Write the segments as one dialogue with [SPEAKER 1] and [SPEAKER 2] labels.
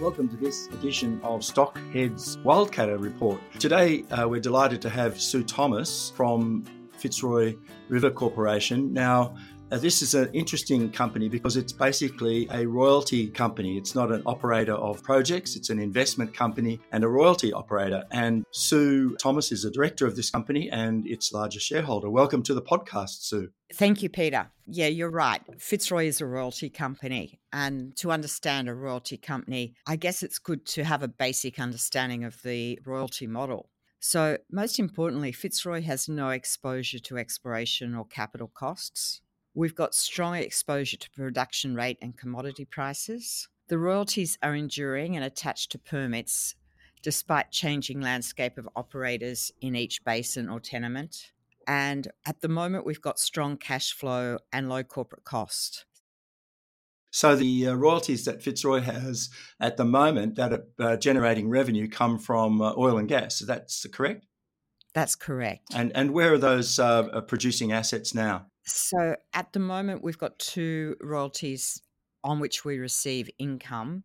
[SPEAKER 1] Welcome to this edition of Stockhead's Wildcatter Report. Today, uh, we're delighted to have Sue Thomas from Fitzroy River Corporation. Now, uh, this is an interesting company because it's basically a royalty company. It's not an operator of projects, it's an investment company and a royalty operator. And Sue Thomas is the director of this company and its largest shareholder. Welcome to the podcast, Sue.
[SPEAKER 2] Thank you, Peter. Yeah, you're right. Fitzroy is a royalty company. And to understand a royalty company, I guess it's good to have a basic understanding of the royalty model. So, most importantly, Fitzroy has no exposure to exploration or capital costs. We've got strong exposure to production rate and commodity prices. The royalties are enduring and attached to permits despite changing landscape of operators in each basin or tenement. And at the moment, we've got strong cash flow and low corporate cost.
[SPEAKER 1] So the uh, royalties that Fitzroy has at the moment that are uh, generating revenue come from uh, oil and gas. That's correct.
[SPEAKER 2] That's correct.
[SPEAKER 1] And and where are those uh, producing assets now?
[SPEAKER 2] So at the moment, we've got two royalties on which we receive income.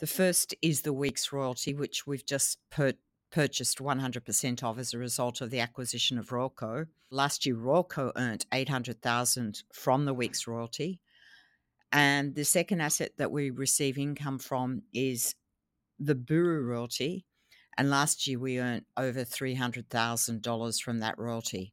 [SPEAKER 2] The first is the Weeks royalty, which we've just purchased 100% of as a result of the acquisition of Royalco. Last year, Royalco earned 800,000 from the Weeks royalty. And the second asset that we receive income from is the Buru royalty. And last year, we earned over $300,000 from that royalty.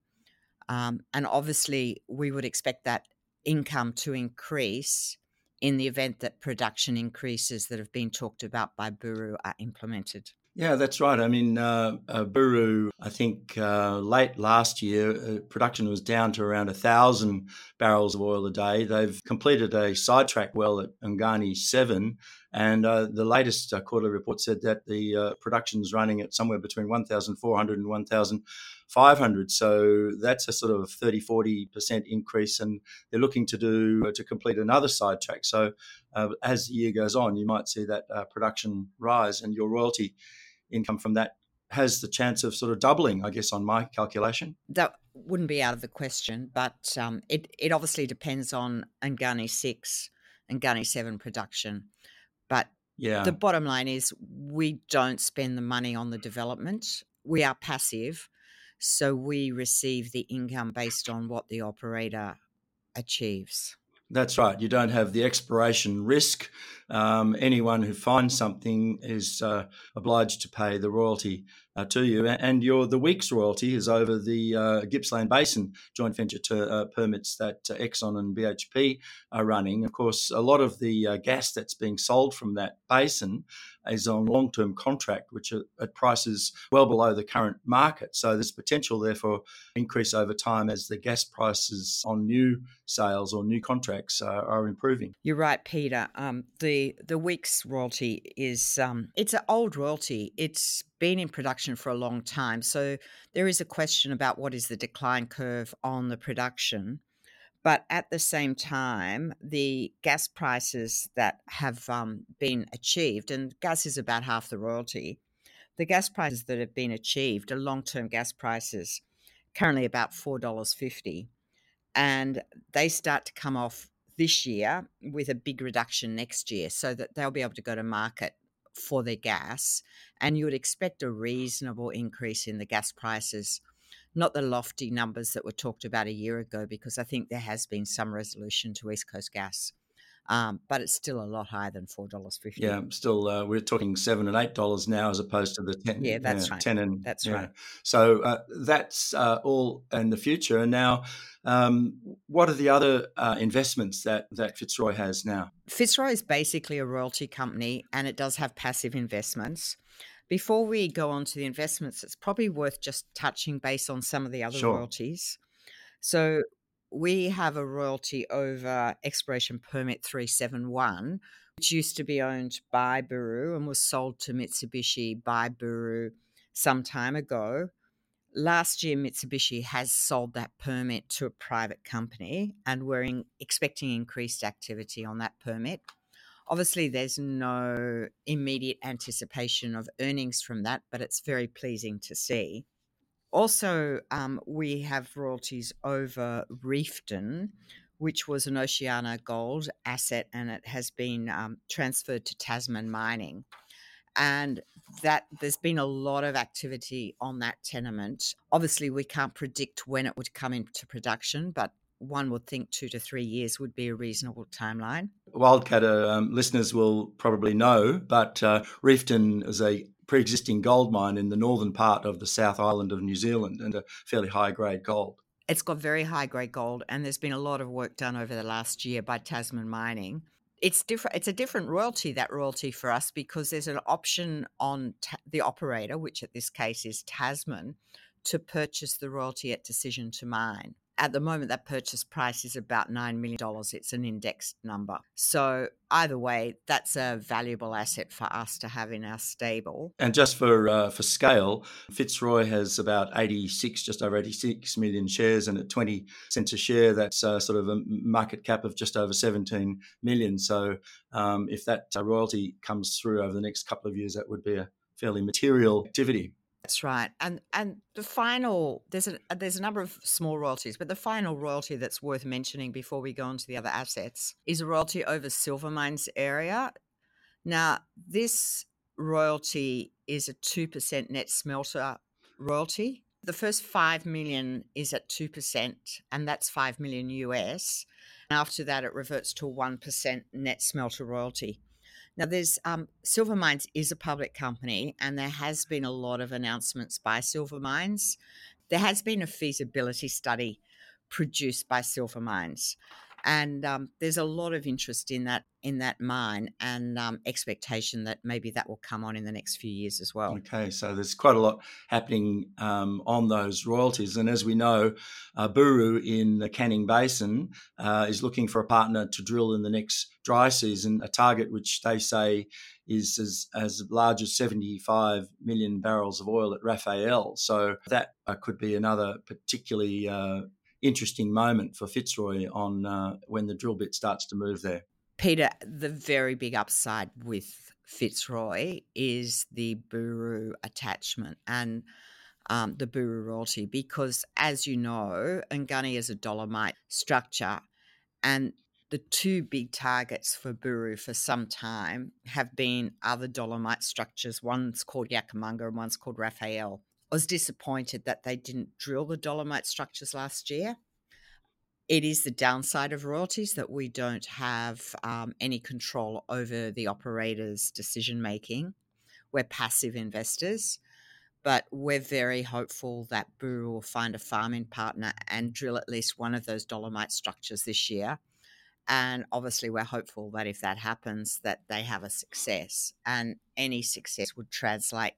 [SPEAKER 2] Um, and obviously, we would expect that income to increase in the event that production increases that have been talked about by Buru are implemented.
[SPEAKER 1] Yeah, that's right. I mean, uh, uh, Buru, I think uh, late last year, uh, production was down to around a thousand barrels of oil a day. They've completed a sidetrack well at Ungani 7, and uh, the latest uh, quarterly report said that the production is running at somewhere between 1,400 and 1,500. So that's a sort of 30, 40% increase, and they're looking to do uh, to complete another sidetrack. So uh, as the year goes on, you might see that uh, production rise, and your royalty income from that has the chance of sort of doubling, I guess, on my calculation.
[SPEAKER 2] That wouldn't be out of the question, but um, it, it obviously depends on Ungani 6 and Gunny 7 production. But yeah. the bottom line is we don't spend the money on the development. We are passive. So we receive the income based on what the operator achieves.
[SPEAKER 1] That's right. You don't have the exploration risk. Um, anyone who finds something is uh, obliged to pay the royalty uh, to you. And your the Weeks royalty is over the uh, Gippsland Basin joint venture uh, permits that uh, Exxon and BHP are running. Of course, a lot of the uh, gas that's being sold from that basin is on long term contract, which are at prices well below the current market. So there's potential there for increase over time as the gas prices on new sales or new contracts are, are improving.
[SPEAKER 2] You're right, Peter. Um, the the Weeks royalty is um, it's an old royalty. It's been in production for a long time, so there is a question about what is the decline curve on the production. But at the same time, the gas prices that have um, been achieved, and gas is about half the royalty, the gas prices that have been achieved are long term gas prices, currently about $4.50. And they start to come off this year with a big reduction next year so that they'll be able to go to market for their gas. And you would expect a reasonable increase in the gas prices not the lofty numbers that were talked about a year ago, because I think there has been some resolution to East Coast gas. Um, but it's still a lot higher than four dollars fifty.
[SPEAKER 1] Yeah, still uh, we're talking seven and eight dollars now as opposed to the ten.
[SPEAKER 2] Yeah, that's right.
[SPEAKER 1] Ten and
[SPEAKER 2] that's
[SPEAKER 1] yeah.
[SPEAKER 2] right.
[SPEAKER 1] So uh, that's uh, all in the future. And now, um, what are the other uh, investments that that Fitzroy has now?
[SPEAKER 2] Fitzroy is basically a royalty company, and it does have passive investments. Before we go on to the investments, it's probably worth just touching base on some of the other sure. royalties. So we have a royalty over exploration permit 371, which used to be owned by Buru and was sold to Mitsubishi by Buru some time ago. Last year, Mitsubishi has sold that permit to a private company, and we're in, expecting increased activity on that permit. Obviously, there's no immediate anticipation of earnings from that, but it's very pleasing to see. Also, um, we have royalties over Reefton, which was an Oceana Gold asset, and it has been um, transferred to Tasman Mining and that there's been a lot of activity on that tenement. Obviously, we can't predict when it would come into production, but one would think two to three years would be a reasonable timeline.
[SPEAKER 1] Wildcatter um, listeners will probably know, but uh, Reefton is a pre-existing gold mine in the northern part of the South Island of New Zealand and a fairly high-grade gold.
[SPEAKER 2] It's got very high-grade gold, and there's been a lot of work done over the last year by Tasman Mining it's different it's a different royalty that royalty for us because there's an option on ta- the operator which at this case is tasman to purchase the royalty at decision to mine at the moment that purchase price is about $9 million it's an indexed number. So either way that's a valuable asset for us to have in our stable.
[SPEAKER 1] And just for uh, for scale fitzroy has about 86 just over 86 million shares and at 20 cents a share that's uh, sort of a market cap of just over 17 million. So um, if that uh, royalty comes through over the next couple of years that would be a fairly material activity
[SPEAKER 2] that's right. And and the final there's a uh, there's a number of small royalties, but the final royalty that's worth mentioning before we go on to the other assets is a royalty over Silver Mines area. Now, this royalty is a 2% net smelter royalty. The first 5 million is at 2% and that's 5 million US. After that it reverts to 1% net smelter royalty. Now, there's um, Silver Mines is a public company, and there has been a lot of announcements by Silver Mines. There has been a feasibility study produced by Silver Mines, and um, there's a lot of interest in that in that mine and um, expectation that maybe that will come on in the next few years as well.
[SPEAKER 1] Okay, so there's quite a lot happening um, on those royalties, and as we know, uh, Buru in the Canning Basin uh, is looking for a partner to drill in the next dry season, a target which they say is as, as large as 75 million barrels of oil at Rafael. So that uh, could be another particularly uh, interesting moment for Fitzroy on uh, when the drill bit starts to move there.
[SPEAKER 2] Peter, the very big upside with Fitzroy is the Buru attachment and um, the Buru royalty, because as you know, Ungani is a dolomite structure, and the two big targets for Buru for some time have been other dolomite structures. One's called Yakkamunga and one's called Rafael. I was disappointed that they didn't drill the dolomite structures last year. It is the downside of royalties that we don't have um, any control over the operator's decision making. We're passive investors, but we're very hopeful that Buru will find a farming partner and drill at least one of those dolomite structures this year. And obviously, we're hopeful that if that happens, that they have a success, and any success would translate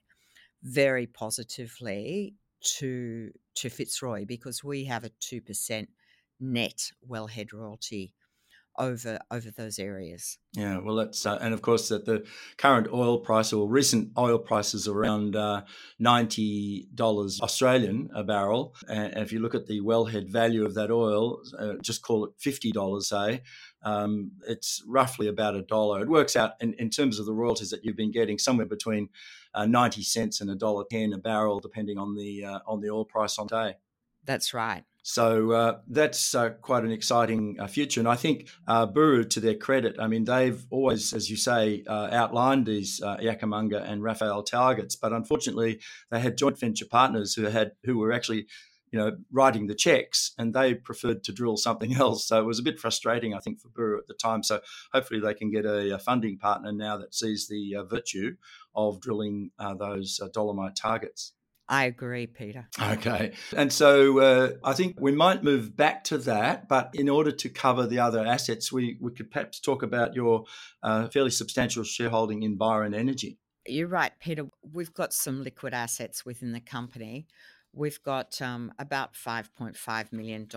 [SPEAKER 2] very positively to to Fitzroy because we have a two percent net wellhead royalty over over those areas.
[SPEAKER 1] Yeah, well, that's uh, and of course that the current oil price or recent oil prices around uh, ninety dollars Australian a barrel, and if you look at the wellhead value of that oil, uh, just call it fifty dollars, say. Um, it's roughly about a dollar. It works out in, in terms of the royalties that you've been getting somewhere between uh, ninety cents and a dollar ten a barrel, depending on the uh, on the oil price on day.
[SPEAKER 2] That's right.
[SPEAKER 1] So uh, that's uh, quite an exciting uh, future. And I think uh, Buru, to their credit, I mean, they've always, as you say, uh, outlined these uh, Yakkamunga and Rafael targets. But unfortunately, they had joint venture partners who had who were actually, you know, writing the checks, and they preferred to drill something else. So it was a bit frustrating, I think, for Buru at the time. So hopefully, they can get a, a funding partner now that sees the virtue of drilling those dolomite targets.
[SPEAKER 2] I agree, Peter.
[SPEAKER 1] Okay. And so uh, I think we might move back to that, but in order to cover the other assets, we, we could perhaps talk about your uh, fairly substantial shareholding in Byron Energy.
[SPEAKER 2] You're right, Peter. We've got some liquid assets within the company. We've got um, about $5.5 million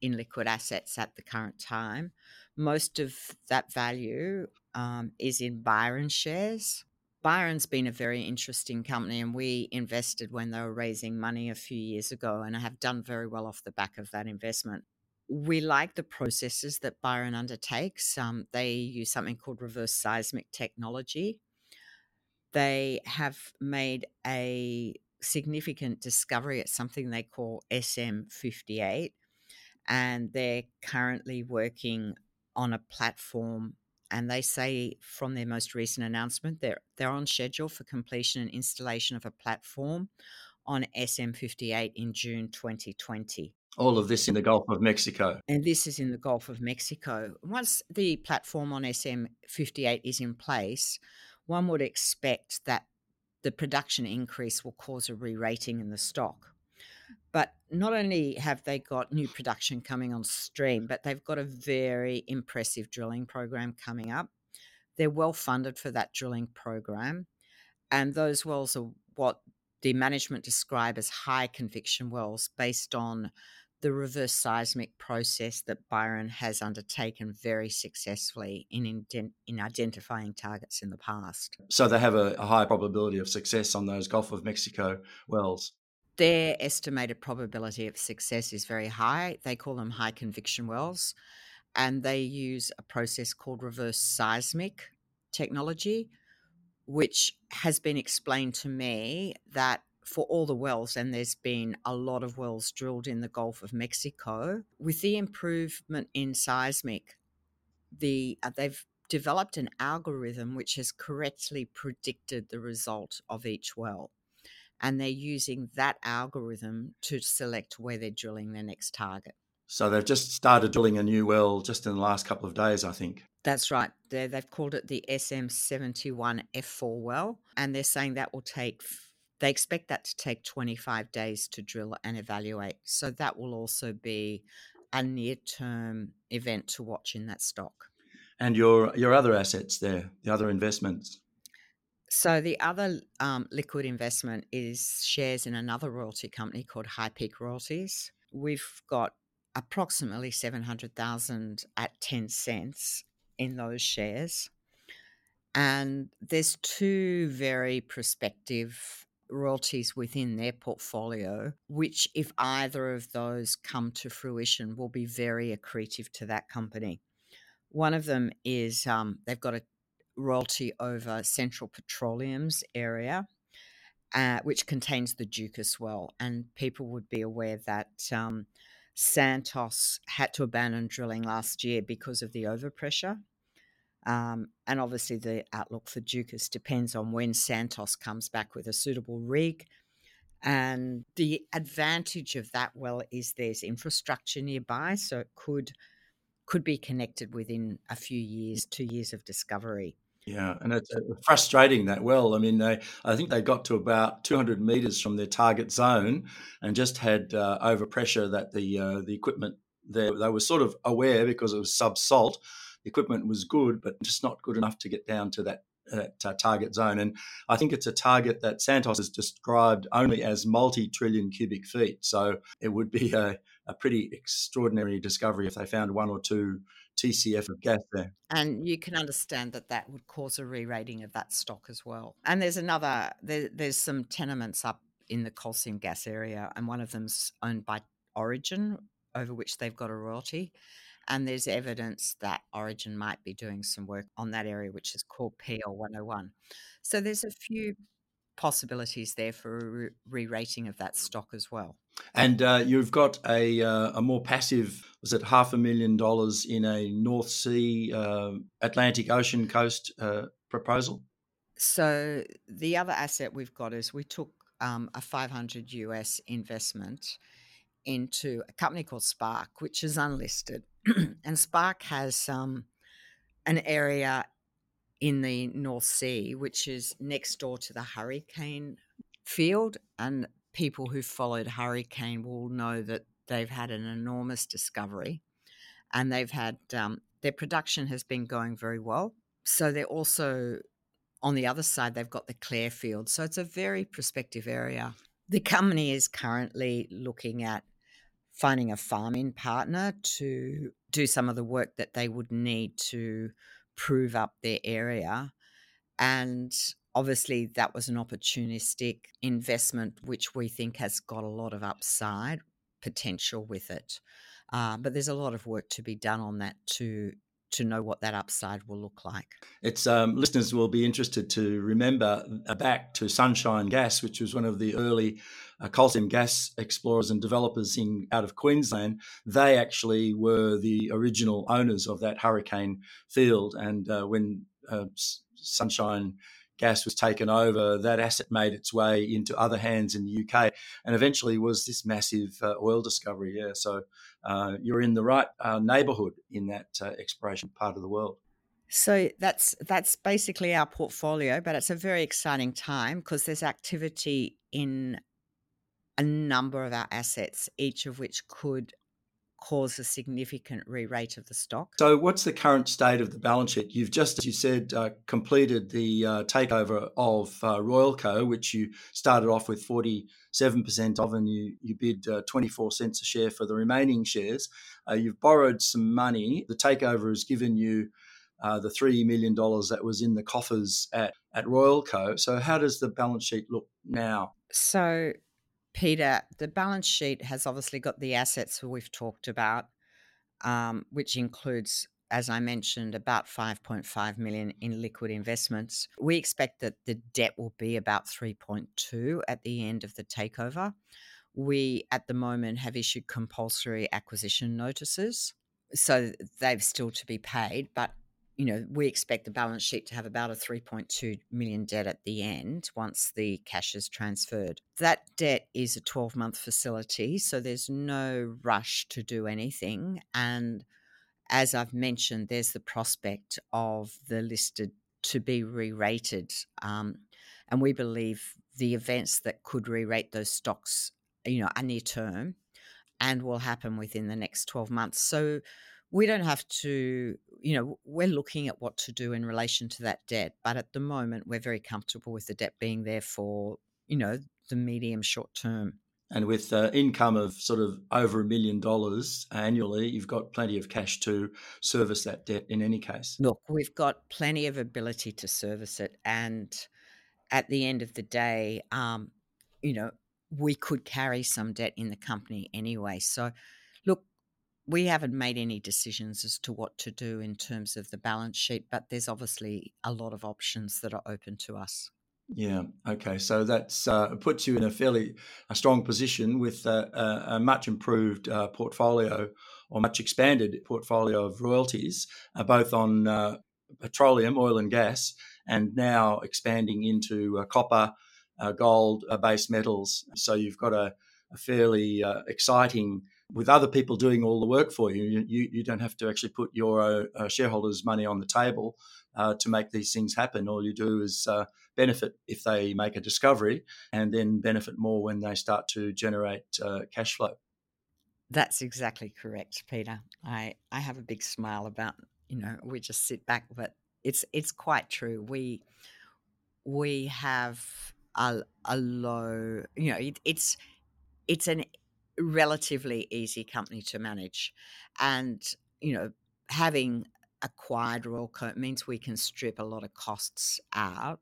[SPEAKER 2] in liquid assets at the current time. Most of that value um, is in Byron shares. Byron's been a very interesting company, and we invested when they were raising money a few years ago and have done very well off the back of that investment. We like the processes that Byron undertakes. Um, they use something called reverse seismic technology. They have made a significant discovery at something they call SM58, and they're currently working on a platform and they say from their most recent announcement they're they're on schedule for completion and installation of a platform on SM58 in June 2020.
[SPEAKER 1] All of this in the Gulf of Mexico.
[SPEAKER 2] And this is in the Gulf of Mexico. Once the platform on SM58 is in place, one would expect that the production increase will cause a re rating in the stock. But not only have they got new production coming on stream, but they've got a very impressive drilling program coming up. They're well funded for that drilling program. And those wells are what the management describe as high conviction wells based on the reverse seismic process that Byron has undertaken very successfully in, in, in identifying targets in the past.
[SPEAKER 1] So they have a, a high probability of success on those Gulf of Mexico wells
[SPEAKER 2] their estimated probability of success is very high. They call them high conviction wells, and they use a process called reverse seismic technology, which has been explained to me that for all the wells, and there's been a lot of wells drilled in the Gulf of Mexico, with the improvement in seismic, the uh, they've developed an algorithm which has correctly predicted the result of each well and they're using that algorithm to select where they're drilling their next target.
[SPEAKER 1] So they've just started drilling a new well just in the last couple of days, I think.
[SPEAKER 2] That's right. they they've called it the SM71F4 well, and they're saying that will take, they expect that to take 25 days to drill and evaluate. So that will also be a near term event to watch in that stock.
[SPEAKER 1] And your, your other assets there, the other investments?
[SPEAKER 2] So the other um, liquid investment is shares in another royalty company called High Peak Royalties. We've got approximately 700,000 at 10 cents in those shares. And there's two very prospective royalties within their portfolio, which, if either of those come to fruition, will be very accretive to that company. One of them is um, they've got a royalty over Central Petroleum's area, uh, which contains the Dukas well. And people would be aware that um, Santos had to abandon drilling last year because of the overpressure. Um, and obviously, the outlook for Dukas depends on when Santos comes back with a suitable rig. And the advantage of that well is there's infrastructure nearby, so it could could be connected within a few years, two years of discovery.
[SPEAKER 1] Yeah, and it's uh, frustrating that well. I mean, they I think they got to about 200 meters from their target zone, and just had uh, overpressure that the uh, the equipment there they were sort of aware because it was subsalt. The equipment was good, but just not good enough to get down to that that uh, target zone. And I think it's a target that Santos has described only as multi-trillion cubic feet. So it would be a, a pretty extraordinary discovery if they found one or two TCF of gas there.
[SPEAKER 2] And you can understand that that would cause a re-rating of that stock as well. And there's another, there, there's some tenements up in the coal seam gas area, and one of them's owned by Origin, over which they've got a royalty. And there's evidence that Origin might be doing some work on that area, which is called PL 101. So there's a few possibilities there for a re rating of that stock as well.
[SPEAKER 1] And uh, you've got a, uh, a more passive, was it half a million dollars in a North Sea, uh, Atlantic Ocean coast uh, proposal?
[SPEAKER 2] So the other asset we've got is we took um, a 500 US investment into a company called Spark, which is unlisted. and Spark has um, an area in the North Sea, which is next door to the hurricane field. And people who followed hurricane will know that they've had an enormous discovery and they've had um, their production has been going very well. So they're also on the other side, they've got the Clair field. So it's a very prospective area. The company is currently looking at finding a farming partner to do some of the work that they would need to prove up their area. And obviously, that was an opportunistic investment, which we think has got a lot of upside potential with it. Uh, but there's a lot of work to be done on that to to know what that upside will look like.
[SPEAKER 1] It's um, listeners will be interested to remember uh, back to Sunshine Gas, which was one of the early uh, coal seam gas explorers and developers in out of Queensland. They actually were the original owners of that Hurricane field, and uh, when uh, Sunshine gas was taken over, that asset made its way into other hands in the UK and eventually was this massive uh, oil discovery. Yeah, so uh, you're in the right uh, neighbourhood in that uh, exploration part of the world.
[SPEAKER 2] So that's that's basically our portfolio, but it's a very exciting time because there's activity in a number of our assets, each of which could cause a significant re-rate of the stock.
[SPEAKER 1] So, what's the current state of the balance sheet? You've just, as you said, uh, completed the uh, takeover of uh, Royalco, which you started off with 47% of, and you, you bid uh, 24 cents a share for the remaining shares. Uh, you've borrowed some money. The takeover has given you uh, the $3 million that was in the coffers at, at Royalco. So, how does the balance sheet look now?
[SPEAKER 2] So, Peter, the balance sheet has obviously got the assets we've talked about, um, which includes, as I mentioned, about 5.5 million in liquid investments. We expect that the debt will be about 3.2 at the end of the takeover. We, at the moment, have issued compulsory acquisition notices. So they've still to be paid, but you know, we expect the balance sheet to have about a 3.2 million debt at the end once the cash is transferred. That debt is a 12 month facility, so there's no rush to do anything. And as I've mentioned, there's the prospect of the listed to be re rated. Um, and we believe the events that could re rate those stocks, you know, are near term and will happen within the next 12 months. So we don't have to, you know, we're looking at what to do in relation to that debt. But at the moment, we're very comfortable with the debt being there for, you know, the medium short term.
[SPEAKER 1] And with uh, income of sort of over a million dollars annually, you've got plenty of cash to service that debt in any case.
[SPEAKER 2] Look, we've got plenty of ability to service it. And at the end of the day, um, you know, we could carry some debt in the company anyway. So, look, we haven't made any decisions as to what to do in terms of the balance sheet, but there's obviously a lot of options that are open to us.
[SPEAKER 1] Yeah. Okay. So that's uh, puts you in a fairly a strong position with a, a, much improved uh, portfolio or much expanded portfolio of royalties, uh, both on uh, petroleum, oil and gas, and now expanding into uh, copper, uh, gold, base metals. So you've got a, a fairly exciting with other people doing all the work for you. You, you don't have to actually put your uh, uh, shareholders' money on the table uh, to make these things happen. All you do is uh, benefit if they make a discovery and then benefit more when they start to generate uh, cash flow.
[SPEAKER 2] That's exactly correct, Peter. I, I have a big smile about, you know, we just sit back, but it's it's quite true. We we have a, a low, you know, it, it's it's an relatively easy company to manage. And, you know, having acquired Royalco means we can strip a lot of costs out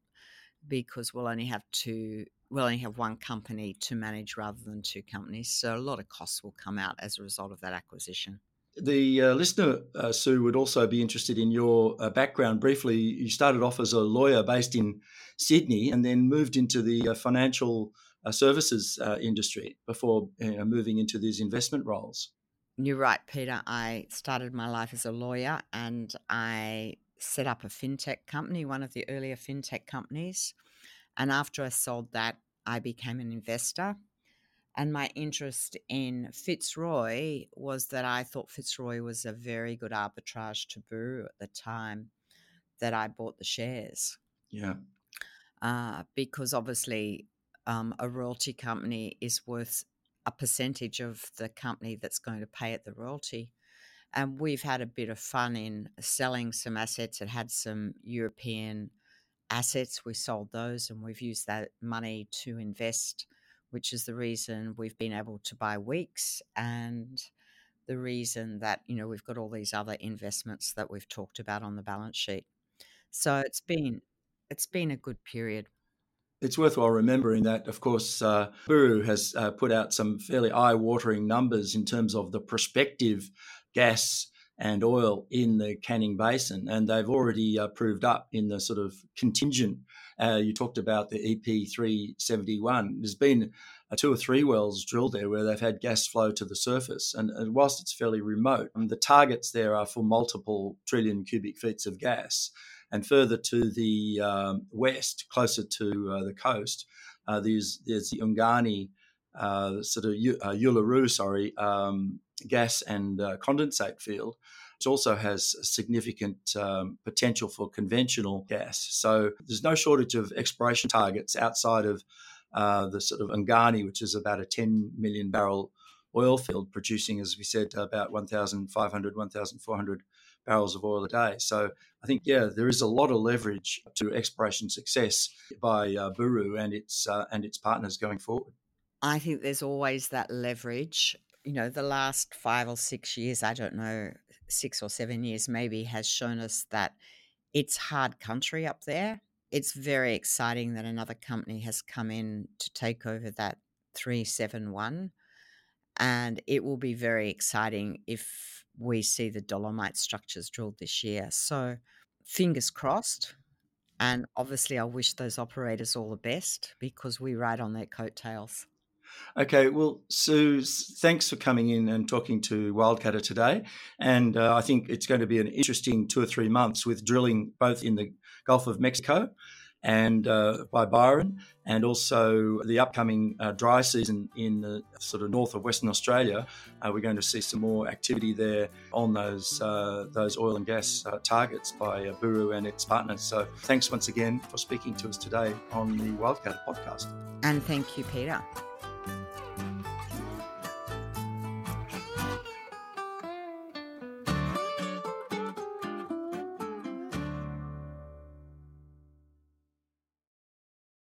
[SPEAKER 2] because we'll only have two we'll only have one company to manage rather than two companies. So a lot of costs will come out as a result of that acquisition.
[SPEAKER 1] The uh, listener, uh, Sue, would also be interested in your uh, background. Briefly, you started off as a lawyer based in Sydney and then moved into the uh, financial services uh, industry before you know, moving into these investment roles.
[SPEAKER 2] You're right, Peter. I started my life as a lawyer and I set up a fintech company, one of the earlier fintech companies. And after I sold that, I became an investor. And my interest in Fitzroy was that I thought Fitzroy was a very good arbitrage to Buru at the time that I bought the shares.
[SPEAKER 1] Yeah.
[SPEAKER 2] Uh, because obviously um, a royalty company is worth a percentage of the company that's going to pay it the royalty. And we've had a bit of fun in selling some assets. It had some European assets. We sold those and we've used that money to invest which is the reason we've been able to buy weeks and the reason that you know we've got all these other investments that we've talked about on the balance sheet. So it's been it's been a good period.
[SPEAKER 1] It's worthwhile remembering that, of course, uh, Buru has uh, put out some fairly eye-watering numbers in terms of the prospective gas and oil in the Canning Basin, and they've already uh, proved up in the sort of contingent. Uh, you talked about the EP 371. There's been uh, two or three wells drilled there where they've had gas flow to the surface, and, and whilst it's fairly remote, um, the targets there are for multiple trillion cubic feet of gas. And further to the um, west, closer to uh, the coast, uh, there's there's the Ungani uh, sort of uh, Yulleroo, sorry, um, gas and uh, condensate field, which also has significant um, potential for conventional gas. So there's no shortage of exploration targets outside of uh, the sort of Ungani, which is about a 10 million barrel oil field, producing, as we said, about 1,500, 1,400 barrels of oil a day. So I think, yeah, there is a lot of leverage to exploration success by uh, Buru and its uh, and its partners going forward.
[SPEAKER 2] I think there's always that leverage. You know, the last five or six years, I don't know, six or seven years maybe, has shown us that it's hard country up there. It's very exciting that another company has come in to take over that 371. And it will be very exciting if we see the dolomite structures drilled this year. So, fingers crossed. And obviously, I wish those operators all the best because we ride on their coattails.
[SPEAKER 1] Okay, well, Sue, thanks for coming in and talking to Wildcatter today. And uh, I think it's going to be an interesting two or three months with drilling both in the Gulf of Mexico and uh, by Byron, and also the upcoming uh, dry season in the sort of north of Western Australia. Uh, we're going to see some more activity there on those uh, those oil and gas uh, targets by uh, Buru and its partners. So thanks once again for speaking to us today on the Wildcat podcast.
[SPEAKER 2] And thank you, Peter.